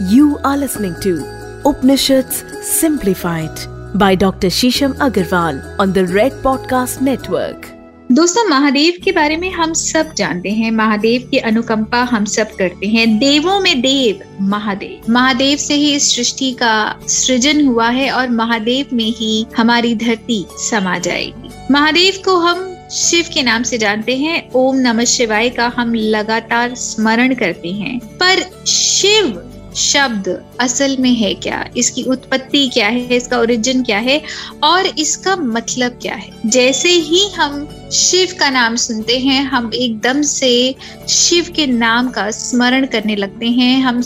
You are listening to Upanishads Simplified by Dr. Shisham Agarwal on the Red Podcast Network. दोस्तों, महादेव के बारे में हम सब जानते हैं। महादेव की अनुकंपा हम सब करते हैं। देवों में देव, महादेव। महादेव से ही इस सृष्टि का सृजन हुआ है और महादेव में ही हमारी धरती समा जाएगी। महादेव को हम शिव के नाम से जानते हैं। ओम नमः शिवाय का हम लगातार स्मरण करते हैं। पर शिव शब्द असल में है क्या? इसकी उत्पत्ति क्या है? इसका ओरिजिन क्या है? और इसका मतलब क्या है? जैसे ही हम शिव का नाम सुनते हैं, हम एकदम से शिव के नाम का स्मरण करने लगते हैं। हम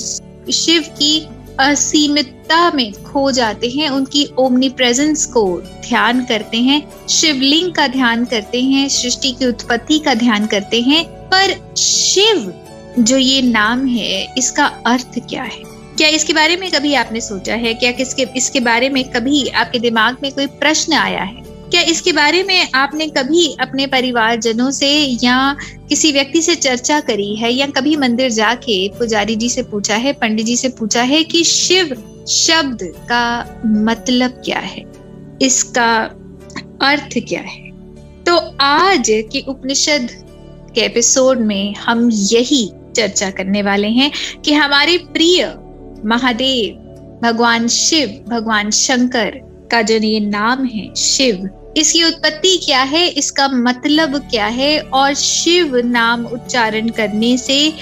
शिव की असीमितता में खो जाते हैं, उनकी ओमनी प्रेजेंस को ध्यान करते हैं, शिवलिंग का ध्यान करते हैं, सृष्टि की उत्पत्ति का ध्यान करते हैं। पर शिव जो ये नाम है, इसका अर्थ क्या है? क्या इसके बारे में कभी आपने सोचा है? क्या किसके, इसके बारे में कभी आपके दिमाग में कोई प्रश्न आया है? क्या इसके बारे में आपने कभी अपने परिवार जनों से या किसी व्यक्ति से चर्चा करी है? या कभी मंदिर जाके पुजारी जी से पूछा है, पंडित जी से पूछा है कि शिव शब्द का मतलब क्या है? इसका अर्थ क्या है? तो आज के उपनिषद के एपिसोड में हम यही चर्चा करने वाले हैं कि हमारे प्रिय महादेव, भगवान शिव, भगवान शंकर का जो ये नाम है शिव, इसकी उत्पत्ति क्या है, इसका मतलब क्या है और शिव नाम उच्चारण करने से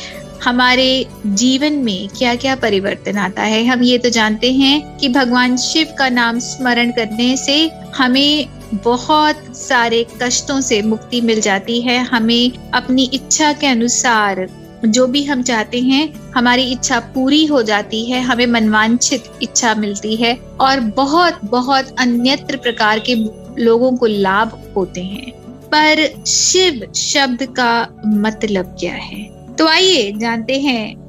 हमारे जीवन में क्या क्या परिवर्तन आता है? हम ये तो जानते हैं कि भगवान शिव का नाम स्मरण करने से हमें बहुत सारे कष्टों से मुक्ति मिल जाती है। हमें अपनी इच्छा के अनुसार जो भी हम चाहते हैं, हमारी इच्छा पूरी हो जाती है, हमें मनवांछित इच्छा मिलती है और बहुत बहुत अन्यत्र प्रकार के लोगों को लाभ होते हैं। पर शिव शब्द का मतलब क्या है? तो आइए जानते हैं,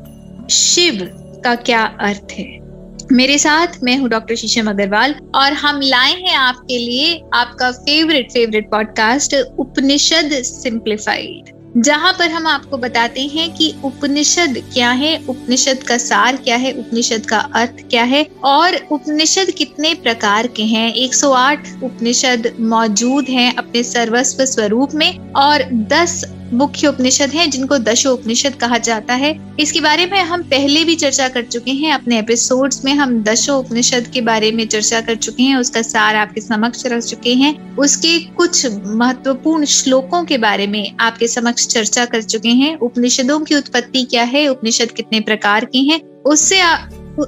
शिव का क्या अर्थ है? मेरे साथ मैं हूँ डॉक्टर शीशम अग्रवाल और हम लाए हैं आपके लिए आपका favourite favourite podcast Upanishad simplified जहाँ पर हम आपको बताते हैं कि उपनिषद क्या है, उपनिषद का सार क्या है, उपनिषद का अर्थ क्या है, और उपनिषद कितने प्रकार के हैं। 108 उपनिषद मौजूद हैं अपने सर्वस्व स्वरूप में, और 10 मुख्य उपनिषद हैं जिनको दशो उपनिषद कहा जाता है। इसके बारे में हम पहले भी चर्चा कर चुके हैं। अपने एपिसोड्स में हम दशो उपनिषद के बारे में चर्चा कर चुके हैं। उसका सार आपके समक्ष रख चुके हैं। उसके कुछ महत्वपूर्ण श्लोकों के बारे में आपके समक्ष चर्चा कर चुके हैं। उपनिषदों की उत्पत्ति क्या है? उपनिषद कितने प्रकार के हैं? उससे आ,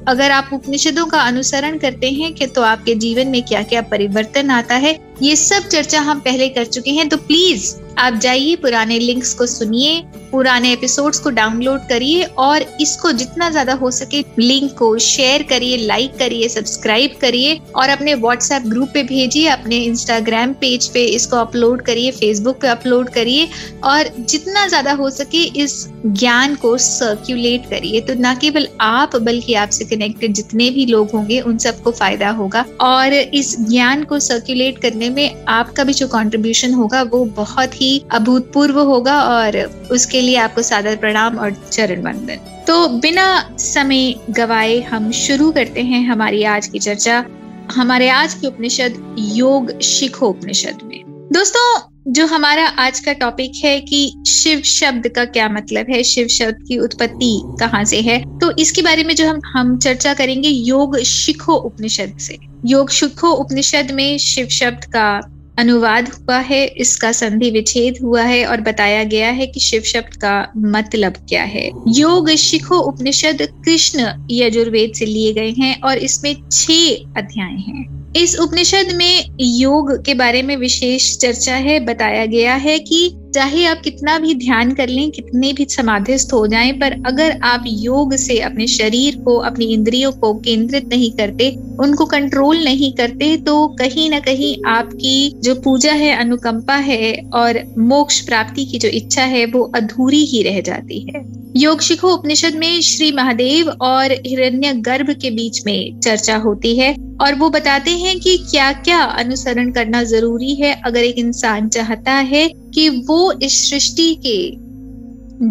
अगर आप उपनिषदों का अनुसरण करते हैं कि तो आपके जीवन में क्या क्या परिवर्तन आता है? ये सब चर्चा हम पहले कर चुके हैं तो प्लीज़ आप जाइए, पुराने लिंक्स को सुनिए, पुराने एपिसोड्स को डाउनलोड करिए और इसको जितना ज़्यादा हो सके लिंक को शेयर करिए लाइक करिए सब्सक्राइब करिए और अपने व्हाट्सएप ग्रुप पे भेजिए, अपने इंस्टाग्राम पेज पे इसको अपलोड करिए फेसबुक पे अपलोड करिए और जितना ज़्यादा हो सके इस ज्ञान को सर्क्यूलेट करिए। तो न केवल आप, बल्कि आपसे कनेक्टेड जितने भी लोग होंगे, उन सबको फ़ायदा होगा और इस ज्ञान को सर्क्यूलेट करने में आपका भी जो कॉन्ट्रीब्यूशन होगा वो बहुत ही अभूतपूर्व होगा और उसके लिए आपको सादर प्रणाम और चरण वंदन। तो बिना समय गवाए हम शुरू करते हैं हमारी आज की चर्चा, हमारे आज के उपनिषद योग शिखो उपनिषद में। दोस्तों जो हमारा आज का टॉपिक है कि शिव शब्द का क्या मतलब है? शिव शब्द की उत्पत्ति कहाँ से है? तो इसके बारे में जो हम हम चर्चा करेंगे योग शिखो उपनिषद से। योग शिखो उपनिषद में शिव शब्द का अनुवाद हुआ है, इसका संधि विच्छेद हुआ है और बताया गया है कि शिव शब्द का मतलब क्या है। योग शिखो उपनिषद कृष्ण यजुर्वेद से लिए गए हैं और इसमें छह अध्याय हैं। इस उपनिषद में योग के बारे में विशेष चर्चा है, बताया गया है कि चाहे आप कितना भी ध्यान कर लें, कितने भी समाधिस्थ हो जाएँ, पर अगर आप योग से अपने शरीर को, अपनी इंद्रियों को केंद्रित नहीं करते, उनको कंट्रोल नहीं करते तो कहीं ना कहीं आपकी जो पूजा है, अनुकंपा है और मोक्ष प्राप्ति की जो इच्छा है, वो अधूरी ही रह जाती है। योग शिखो उपनिषद में श्री महादेव और हिरण्य गर्भ के बीच में चर्चा होती है और वो बताते हैं कि क्या क्या अनुसरण करना ज़रूरी है, अगर एक इंसान चाहता है कि वो इस सृष्टि के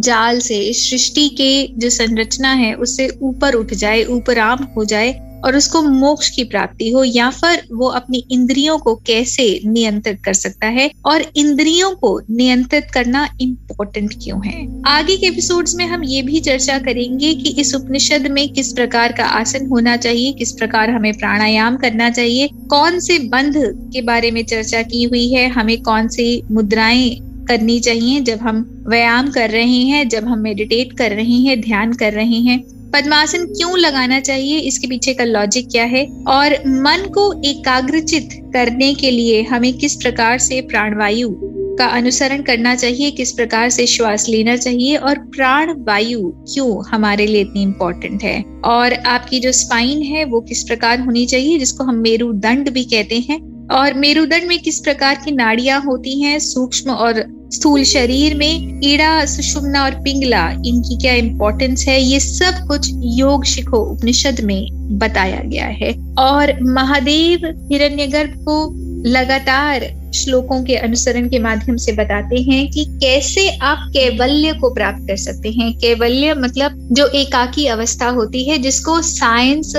जाल से, इस सृष्टि के जो संरचना है, उससे ऊपर उठ जाए ऊपर आम हो जाए और उसको मोक्ष की प्राप्ति हो, या फिर वो अपनी इंद्रियों को कैसे नियंत्रित कर सकता है और इंद्रियों को नियंत्रित करना इम्पोर्टेंट क्यों है? आगे के एपिसोड्स में हम ये भी चर्चा करेंगे कि इस उपनिषद में किस प्रकार का आसन होना चाहिए, किस प्रकार हमें प्राणायाम करना चाहिए, कौन से बंध के बारे में चर्चा की हुई है, हमें कौन सी मुद्राएँ करनी चाहिए जब हम व्यायाम कर रहे हैं, जब हम मेडिटेट कर रहे हैं, ध्यान कर रहे हैं। पद्मासन क्यों लगाना चाहिए? इसके पीछे का लॉजिक क्या है? और मन को एकाग्रचित करने के लिए हमें किस प्रकार से प्राणवायु का अनुसरण करना चाहिए? किस प्रकार से श्वास लेना चाहिए? और प्राण वायु क्यों हमारे लिए इतनी इम्पोर्टेंट है? और आपकी जो स्पाइन है, वो किस प्रकार होनी चाहिए, जिसको हम मेरुदंड भी कहते हैं? और मेरुदंड में किस प्रकार की नाड़ियाँ होती हैं? सूक्ष्म और स्थूल शरीर में ईड़ा, सुषुम्ना और पिंगला, इनकी क्या इंपॉर्टेंस है? ये सब कुछ योग शिखो उपनिषद में बताया गया है। और महादेव हिरण्यगर्भ को लगातार श्लोकों के अनुसरण के माध्यम से बताते हैं कि कैसे आप कैवल्य को प्राप्त कर सकते हैं। कैवल्य मतलब जो एकाकी अवस्था होती है, जिसको साइंस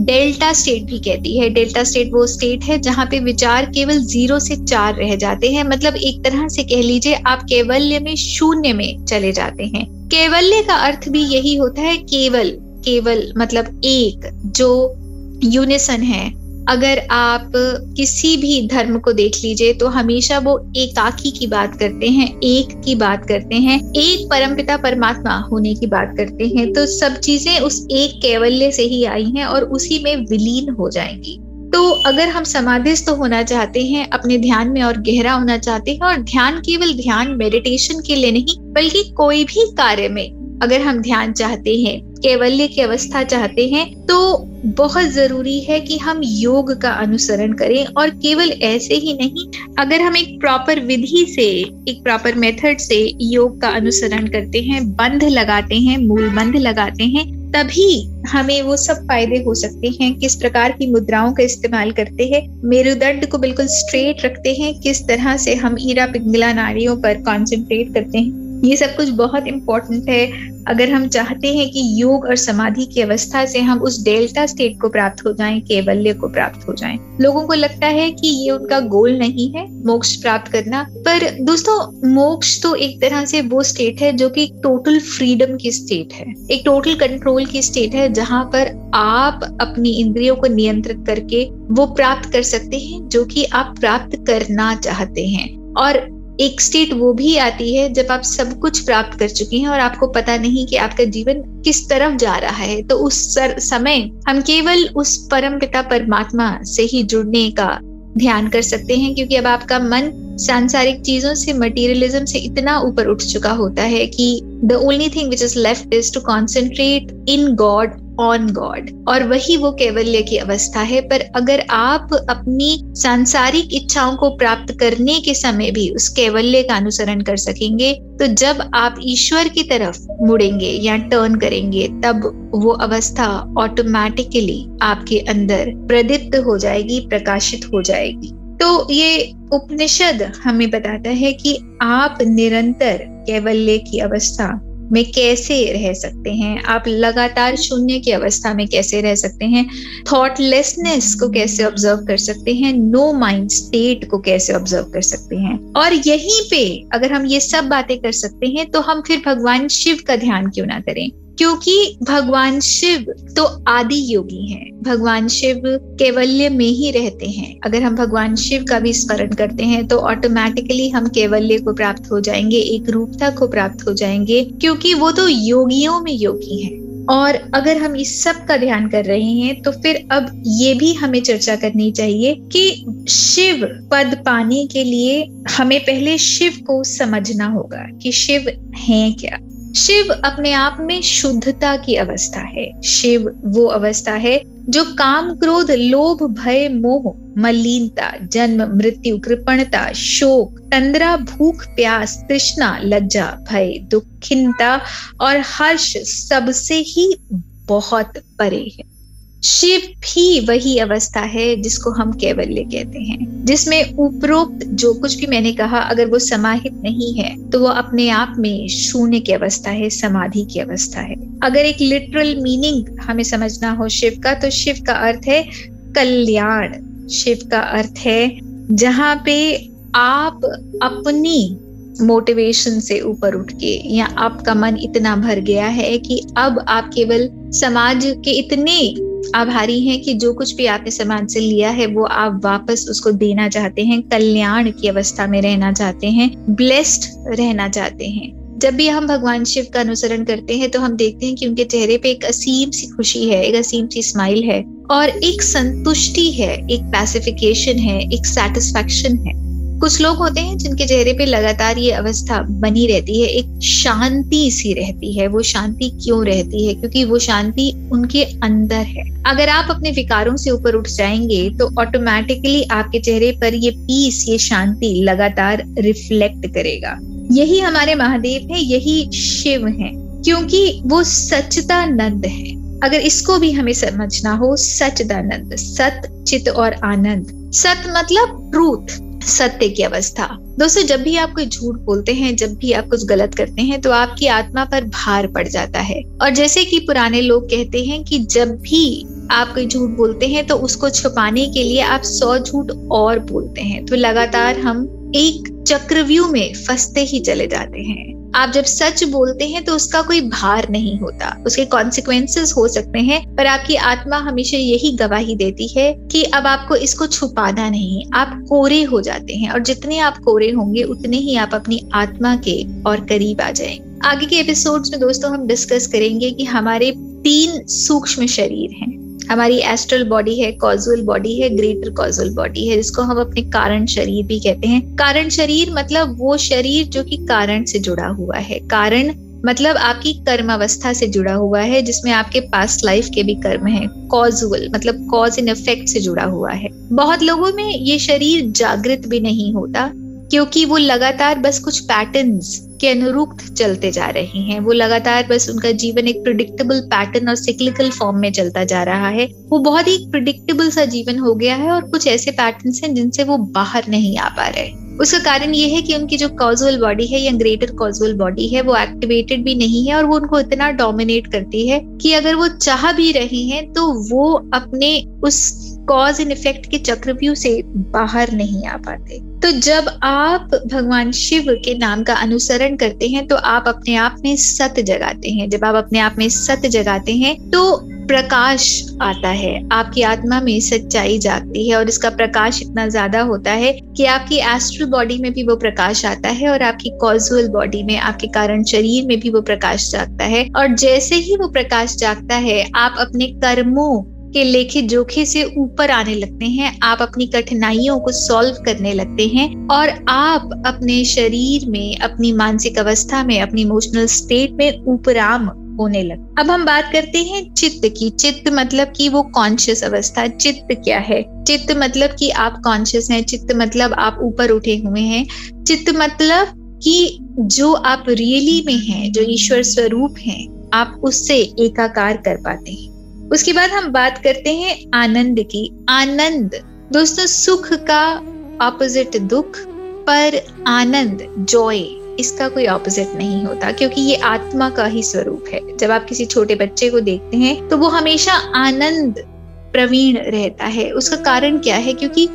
डेल्टा स्टेट भी कहती है। डेल्टा स्टेट वो स्टेट है जहाँ पे विचार केवल ज़ीरो से चार रह जाते हैं। मतलब एक तरह से कह लीजिए आप कैवल्य में शून्य में चले जाते हैं। कैवल्य का अर्थ भी यही होता है, केवल केवल मतलब एक जो यूनिसन है। अगर आप किसी भी धर्म को देख लीजिए तो हमेशा वो एकाकी की बात करते हैं, एक की बात करते हैं, एक परमपिता परमात्मा होने की बात करते हैं। तो सब चीज़ें उस एक कैवल्य से ही आई हैं और उसी में विलीन हो जाएँगी। तो अगर हम समाधिस्थ होना चाहते हैं, अपने ध्यान में और गहरा होना चाहते हैं, और ध्यान केवल ध्यान मेडिटेशन के लिए नहीं, बल्कि कोई भी कार्य में अगर हम ध्यान चाहते हैं, कैवल्य की अवस्था चाहते हैं तो बहुत ज़रूरी है कि हम योग का अनुसरण करें और केवल ऐसे ही नहीं, अगर हम एक प्रॉपर विधि से, एक प्रॉपर मेथड से योग का अनुसरण करते हैं, बंध लगाते हैं, मूल बंध लगाते हैं, तभी हमें वो सब फ़ायदे हो सकते हैं, किस प्रकार की मुद्राओं का इस्तेमाल करते हैं, मेरुदंड को बिल्कुल स्ट्रेट रखते हैं, किस तरह से हम ईरा पिंगला नाड़ियों पर कंसंट्रेट करते हैं। ये सब कुछ बहुत इम्पोर्टेंट है। अगर हम चाहते हैं कि योग और समाधि की अवस्था से हम उस डेल्टा स्टेट को प्राप्त हो जाएँ, केवल्य को प्राप्त हो जाएँ। लोगों को लगता है कि ये उनका गोल नहीं है, मोक्ष प्राप्त करना। पर दोस्तों, मोक्ष तो एक तरह से वो स्टेट है जो कि टोटल फ्रीडम की स्टेट है। एक टोटल कंट्रोल की स्टेट है जहाँ पर आप अपनी इंद्रियों को नियंत्रित करके वो प्राप्त कर सकते हैं जो कि आप प्राप्त करना चाहते हैं। और एक स्टेट वो भी आती है जब आप सब कुछ प्राप्त कर चुके हैं और आपको पता नहीं कि आपका जीवन किस तरफ़ जा रहा है। तो उस समय हम केवल उस परम पिता परमात्मा से ही जुड़ने का ध्यान कर सकते हैं, क्योंकि अब आपका मन सांसारिक चीज़ों से मटेरियलिज्म से इतना ऊपर उठ चुका होता है कि the only thing which is left is to concentrate in god on god और वही वो कैवल्य की अवस्था है। पर अगर आप अपनी सांसारिक इच्छाओं को प्राप्त करने के समय भी उस कैवल्य का अनुसरण कर सकेंगे तो जब आप ईश्वर की तरफ़ मुड़ेंगे या टर्न करेंगे, तब वो अवस्था ऑटोमेटिकली आपके अंदर प्रदीप्त हो जाएगी, प्रकाशित हो जाएगी। तो ये उपनिषद हमें बताता है कि आप निरंतर कैवल्य की अवस्था में कैसे रह सकते हैं? आप लगातार शून्य की अवस्था में कैसे रह सकते हैं? थॉटलेसनेस को कैसे ऑब्ज़र्व कर सकते हैं? नो माइंड स्टेट को कैसे ऑब्ज़र्व कर सकते हैं? और यहीं पे अगर हम ये सब बातें कर सकते हैं तो हम फिर भगवान शिव का ध्यान क्यों ना करें? क्योंकि भगवान शिव तो आदि योगी हैं। भगवान शिव केवल्य में ही रहते हैं। अगर हम भगवान शिव का भी स्मरण करते हैं तो ऑटोमेटिकली हम केवल्य को प्राप्त हो जाएँगे, एक रूपता को प्राप्त हो जाएँगे, क्योंकि वो तो योगियों में योगी हैं। और अगर हम इस सब का ध्यान कर रहे हैं तो फिर अब ये भी हमें चर्चा करनी चाहिए कि शिव पद पाने के लिए हमें पहले शिव को समझना होगा कि शिव है क्या। शिव अपने आप में शुद्धता की अवस्था है। शिव वो अवस्था है जो काम क्रोध, लोभ, भय, मोह, मलिनता, जन्म, मृत्यु, कृपणता, शोक, तंद्रा, भूख, प्यास, तृष्णा, लज्जा, भय, दुखिनता और हर्ष सबसे ही बहुत परे है। शिव भी वही अवस्था है जिसको हम कैवल्य कहते हैं, जिसमें उपरोक्त जो कुछ भी मैंने कहा, अगर वो समाहित नहीं है तो वो अपने आप में शून्य की अवस्था है, समाधि की अवस्था है। अगर एक लिटरल मीनिंग हमें समझना हो शिव का तो शिव का अर्थ है कल्याण। शिव का अर्थ है जहाँ पे आप अपनी मोटिवेशन से ऊपर उठ के, या आपका मन इतना भर गया है कि अब आप केवल समाज के इतने आभारी हैं कि जो कुछ भी आपने समाज से लिया है, वो आप वापस उसको देना चाहते हैं, कल्याण की अवस्था में रहना चाहते हैं ब्लेस्ड रहना चाहते हैं। जब भी हम भगवान शिव का अनुसरण करते हैं तो हम देखते हैं कि उनके चेहरे पे एक असीम सी खुशी है, एक असीम सी स्माइल है और एक संतुष्टि है, एक पैसिफिकेशन है, एक सेटिस्फेक्शन है। कुछ लोग होते हैं जिनके चेहरे पे लगातार ये अवस्था बनी रहती है, एक शांति सी रहती है, वो शांति क्यों रहती है? क्योंकि वो शांति उनके अंदर है। अगर आप अपने विकारों से ऊपर उठ जाएँगे तो ऑटोमेटिकली आपके चेहरे पर ये पीस ये शांति लगातार रिफ्लेक्ट करेगा। यही हमारे महादेव है, यही शिव है, क्योंकि वो सचतानंद है। अगर इसको भी हमें समझना हो सचदानंद सत, चित और आनंद। सत मतलब ट्रूथ सत्य की अवस्था। दोस्तों, जब भी आप कोई झूठ बोलते हैं, जब भी आप कुछ गलत करते हैं तो आपकी आत्मा पर भार पड़ जाता है। और जैसे कि पुराने लोग कहते हैं कि जब भी आप कोई झूठ बोलते हैं तो उसको छुपाने के लिए आप सौ झूठ और बोलते हैं। तो लगातार हम एक चक्रव्यूह में फंसते ही चले जाते हैं। आप जब सच बोलते हैं तो उसका कोई भार नहीं होता। उसके कॉन्सिक्वेंसेस हो सकते हैं, पर आपकी आत्मा हमेशा यही गवाही देती है कि अब आपको इसको छुपाना नहीं, आप कोरे हो जाते हैं और जितने आप कोरे होंगे, उतने ही आप अपनी आत्मा के और करीब आ जाएँगे आगे के एपिसोड्स में दोस्तों हम डिस्कस करेंगे कि हमारे तीन सूक्ष्म शरीर हैं। हमारी एस्ट्रल बॉडी है, कॉजुअल बॉडी है, ग्रेटर कॉजुअल बॉडी है, जिसको हम अपने कारण शरीर भी कहते हैं। कारण शरीर मतलब वो शरीर जो कि कारण से जुड़ा हुआ है। कारण मतलब आपकी कर्म अवस्था से जुड़ा हुआ है, जिसमें आपके पास लाइफ के भी कर्म है। कॉजुअल मतलब कॉज इन इफ़ेक्ट से जुड़ा हुआ है। बहुत लोगों में ये शरीर जागृत भी नहीं होता, क्योंकि वो लगातार बस कुछ पैटर्न्स के अनुरूप चलते जा रहे हैं। वो लगातार बस उनका जीवन एक प्रिडिक्टेबल पैटर्न और सिक्लिकल फॉर्म में चलता जा रहा है। वो बहुत ही प्रिडिक्टेबल सा जीवन हो गया है और कुछ ऐसे पैटर्न हैं जिनसे वो बाहर नहीं आ पा रहे। उसका कारण ये है कि उनकी जो कॉजुअल बॉडी है या ग्रेटर कॉजुअल बॉडी है, वो एक्टिवेटेड भी नहीं है और वो उनको इतना डोमिनेट करती है कि अगर वो चाह भी रहे हैं तो वो अपने उस कॉज एंड इफ़ेक्ट के चक्रव्यूह से बाहर नहीं आ पाते। तो जब आप भगवान शिव के नाम का अनुसरण करते हैं तो आप अपने आप में सत जगाते हैं। जब आप अपने आप में सत जगाते हैं तो प्रकाश आता है। आपकी आत्मा में सच्चाई जागती है और इसका प्रकाश इतना ज़्यादा होता है कि आपकी एस्ट्रल बॉडी में भी वो प्रकाश आता है और आपकी कॉजुअल बॉडी में, आपके कारण शरीर में भी वो प्रकाश जागता है। और जैसे ही वो प्रकाश जागता है, आप अपने कर्मों के लेखे जोखे से ऊपर आने लगते हैं, आप अपनी कठिनाइयों को सॉल्व करने लगते हैं और आप अपने शरीर में, अपनी मानसिक अवस्था में, अपनी इमोशनल स्टेट में ऊपराम होने लगे, अब हम बात करते हैं चित्त की। चित्त मतलब कि वो कॉन्शियस अवस्था। चित्त क्या है? चित्त मतलब कि आप कॉन्शियस हैं। चित्त मतलब आप ऊपर उठे हुए हैं। चित्त मतलब कि जो आप रियली में हैं, जो ईश्वर स्वरूप हैं, आप उससे एकाकार कर पाते हैं। उसके बाद हम बात करते हैं आनंद की। आनंद, दोस्तों, सुख का ऑपोजिट दुख, पर आनंद जॉय इसका कोई ऑपोजिट नहीं होता, क्योंकि ये आत्मा का ही स्वरूप है। जब आप किसी छोटे बच्चे को देखते हैं तो वो हमेशा आनंद प्रवीण रहता है। उसका कारण क्या है? क्योंकि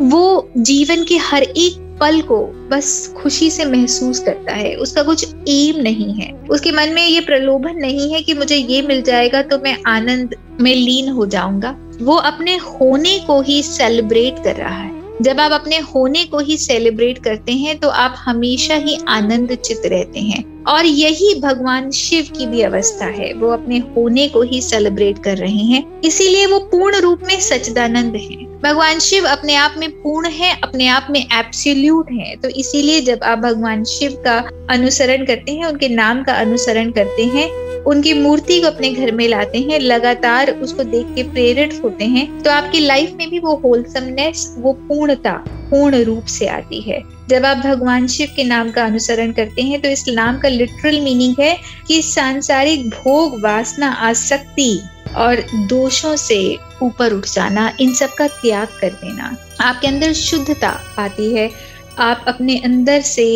वो जीवन के हर एक पल को बस खुशी से महसूस करता है, उसका कुछ एम नहीं है। उसके मन में ये प्रलोभन नहीं है कि मुझे ये मिल जाएगा तो मैं आनंद में लीन हो जाऊँगा। वो अपने होने को ही सेलिब्रेट कर रहा है। जब आप अपने होने को ही सेलिब्रेट करते हैं तो आप हमेशा ही आनंद चित रहते हैं। और यही भगवान शिव की भी अवस्था है। वो अपने होने को ही सेलिब्रेट कर रहे हैं। इसीलिए वो पूर्ण रूप में सचदानंद है। भगवान शिव अपने आप में पूर्ण है, अपने आप में एब्सोल्यूट है। तो इसीलिए जब आप भगवान शिव का अनुसरण करते हैं, उनके नाम का अनुसरण करते हैं उनकी मूर्ति को अपने घर में लाते हैं, लगातार उसको देख के प्रेरित होते हैं तो आपकी लाइफ में भी वो होलसमनेस वो पूर्णता, पूर्ण रूप से आती है। जब आप भगवान शिव के नाम का अनुसरण करते हैं तो इस नाम का लिटरल मीनिंग है कि सांसारिक भोग, वासना, आसक्ति और दोषों से ऊपर उठ जाना, इन सब का त्याग कर देना। आपके अंदर शुद्धता आती है। आप अपने अंदर से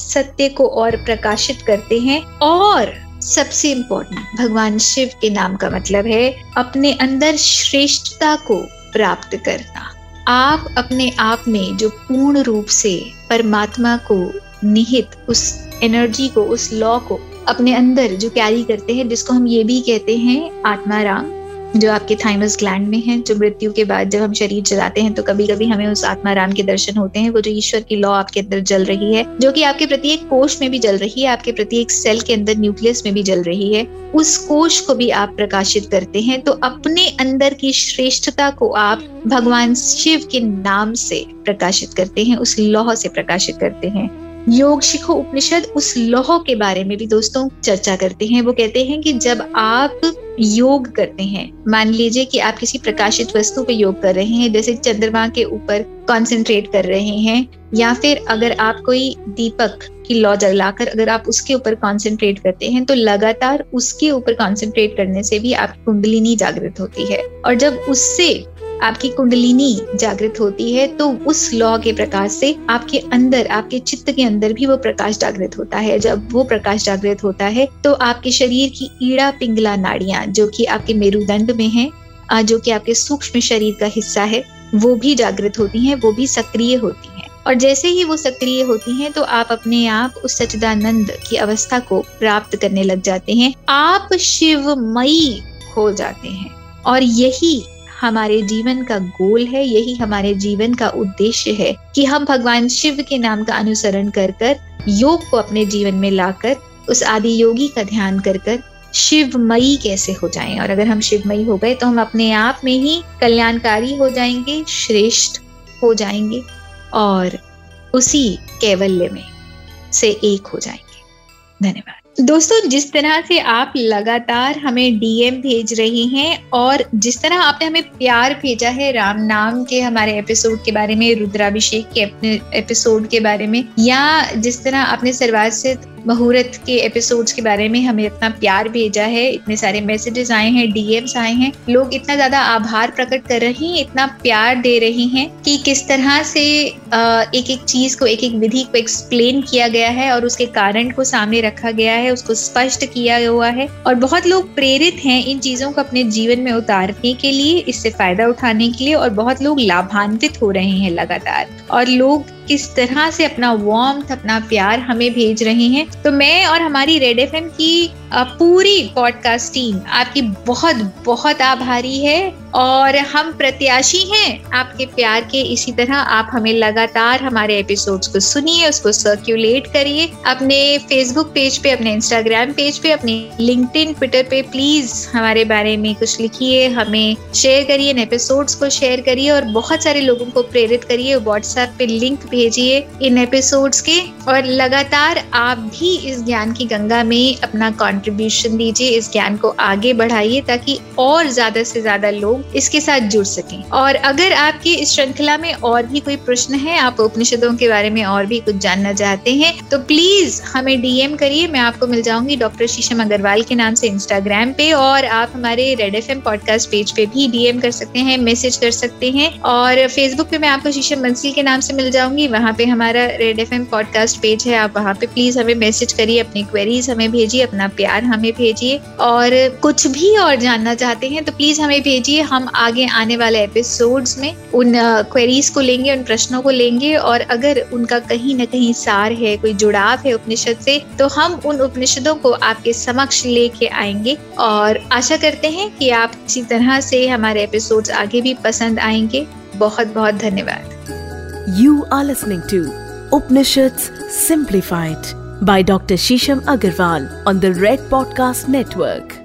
सत्य को और प्रकाशित करते हैं और सबसे इम्पोर्टेंट भगवान शिव के नाम का मतलब है अपने अंदर श्रेष्ठता को प्राप्त करना। आप अपने आप में जो पूर्ण रूप से परमात्मा को निहित, उस एनर्जी को, उस लॉ को अपने अंदर जो कैरी करते हैं, जिसको हम ये भी कहते हैं आत्मा राम जो आपके थाइमस ग्लैंड में है, जो मृत्यु के बाद जब हम शरीर जलाते हैं तो कभी कभी हमें उस आत्मा राम के दर्शन होते हैं। वो जो ईश्वर की लॉ आपके अंदर जल रही है, जो कि आपके प्रत्येक कोष में भी जल रही है, आपके प्रत्येक सेल के अंदर न्यूक्लियस में भी जल रही है, उस कोष को भी आप प्रकाशित करते हैं। तो अपने अंदर की श्रेष्ठता को आप भगवान शिव के नाम से प्रकाशित करते हैं, उस लौह से प्रकाशित करते हैं। योग शिखो उपनिषद उस लोह के बारे में भी दोस्तों चर्चा करते हैं। वो कहते हैं कि जब आप योग करते हैं, मान लीजिए कि आप किसी प्रकाशित वस्तु पे योग कर रहे हैं, जैसे चंद्रमा के ऊपर कंसंट्रेट कर रहे हैं, या फिर अगर आप कोई दीपक की लौ जलाकर अगर आप उसके ऊपर कंसंट्रेट करते हैं तो लगातार उसके ऊपर कंसंट्रेट करने से भी आपकी कुंडलिनी जागृत होती है। और जब उससे आपकी कुंडलिनी जागृत होती है तो उस लॉ के प्रकाश से आपके अंदर, आपके चित्त के अंदर भी वो प्रकाश जागृत होता है। जब वो प्रकाश जागृत होता है तो आपके शरीर की ईड़ा पिंगला नाड़ियाँ, जो कि आपके मेरुदंड में है जो कि आपके सूक्ष्म शरीर का हिस्सा है, वो भी जागृत होती हैं, वो भी सक्रिय होती हैं। और जैसे ही वो सक्रिय होती हैं तो आप अपने आप उस सचिदानंद की अवस्था को प्राप्त करने लग जाते हैं। आप शिवमयी हो जाते हैं। और यही हमारे जीवन का गोल है, यही हमारे जीवन का उद्देश्य है कि हम भगवान शिव के नाम का अनुसरण कर कर, योग को अपने जीवन में लाकर, उस आदि योगी का ध्यान कर कर, शिवमयी कैसे हो जाएँ? और अगर हम शिवमयी हो गए तो हम अपने आप में ही कल्याणकारी हो जाएँगे, श्रेष्ठ हो जाएँगे और उसी कैवल्य में से एक हो जाएँगे। धन्यवाद। दोस्तों, जिस तरह से आप लगातार हमें डीएम भेज रहे हैं और जिस तरह आपने हमें प्यार भेजा है राम नाम के हमारे एपिसोड के बारे में, रुद्राभिषेक के अपने एपिसोड के बारे में, या जिस तरह आपने सर्वात से मुहूर्त के एपिसोड्स के बारे में हमें इतना प्यार भेजा है, इतने सारे मैसेजेस आए हैं डीएम्स आए हैं, लोग इतना ज़्यादा आभार प्रकट कर रहे हैं, इतना प्यार दे रहे हैं कि किस तरह से एक एक चीज़ को एक एक विधि को एक्सप्लेन किया गया है और उसके कारण को सामने रखा गया है उसको स्पष्ट किया हुआ है और बहुत लोग प्रेरित हैं इन चीज़ों को अपने जीवन में उतारने के लिए, इससे फ़ायदा उठाने के लिए और बहुत लोग लाभान्वित हो रहे हैं लगातार। और लोग किस तरह से अपना वार्म अपना प्यार हमें भेज रहे हैं। तो मैं और हमारी रेड एफएम की पूरी पॉडकास्ट टीम आपकी बहुत बहुत आभारी है और हम प्रत्याशी हैं। आपके प्यार के इसी तरह आप हमें लगातार हमारे एपिसोड्स को सुनिए, उसको सर्क्यूलेट करिए। अपने फेसबुक पेज पे, अपने इंस्टाग्राम पेज पे, अपने लिंक्डइन ट्विटर पे प्लीज़ हमारे बारे में कुछ लिखिए, हमें शेयर करिए, इन एपिसोड्स को शेयर करिए और बहुत सारे लोगों को प्रेरित करिए। व्हाट्सएप पे लिंक भेजिए इन एपिसोड्स के और लगातार आप भी इस ज्ञान की गंगा में अपना कंट्रीब्यूशन दीजिए, इस ज्ञान को आगे बढ़ाइए ताकि और ज़्यादा से ज़्यादा लोग इसके साथ जुड़ सकें। और अगर आपकी इस श्रृंखला में और भी कोई प्रश्न है, आप उपनिषदों के बारे में और भी कुछ जानना चाहते हैं तो प्लीज़ हमें डीएम करिए, मैं आपको मिल जाऊँगी डॉक्टर शीशम अग्रवाल के नाम से इंस्टाग्राम पे और आप हमारे रेड एफएम पॉडकास्ट पेज पे भी डीएम कर सकते हैं मैसेज कर सकते हैं और फेसबुक पे मैं आपको शीशम बंसल के नाम से मिल जाऊँगी। वहाँ पे हमारा रेड एफएम पॉडकास्ट पेज है। आप वहाँ पे प्लीज़ हमें मैसेज करिए, अपनी क्वेरीज हमें भेजिए, अपना प्यार हमें भेजिए। और कुछ भी और जानना चाहते हैं तो प्लीज़ हमें भेजिए। हम आगे आने वाले एपिसोड्स में उन क्वेरीज को लेंगे, उन प्रश्नों को लेंगे। और अगर उनका कहीं ना कहीं सार है, कोई जुड़ाव है उपनिषद से तो हम उन उपनिषदों को आपके समक्ष लेके आएँगे। और आशा करते हैं कि आप इसी तरह से हमारे एपिसोड्स आगे भी पसंद आएँगे। बहुत बहुत धन्यवाद। You are listening to Upanishads Simplified by Dr. Shisham Agarwal on the Red Podcast Network.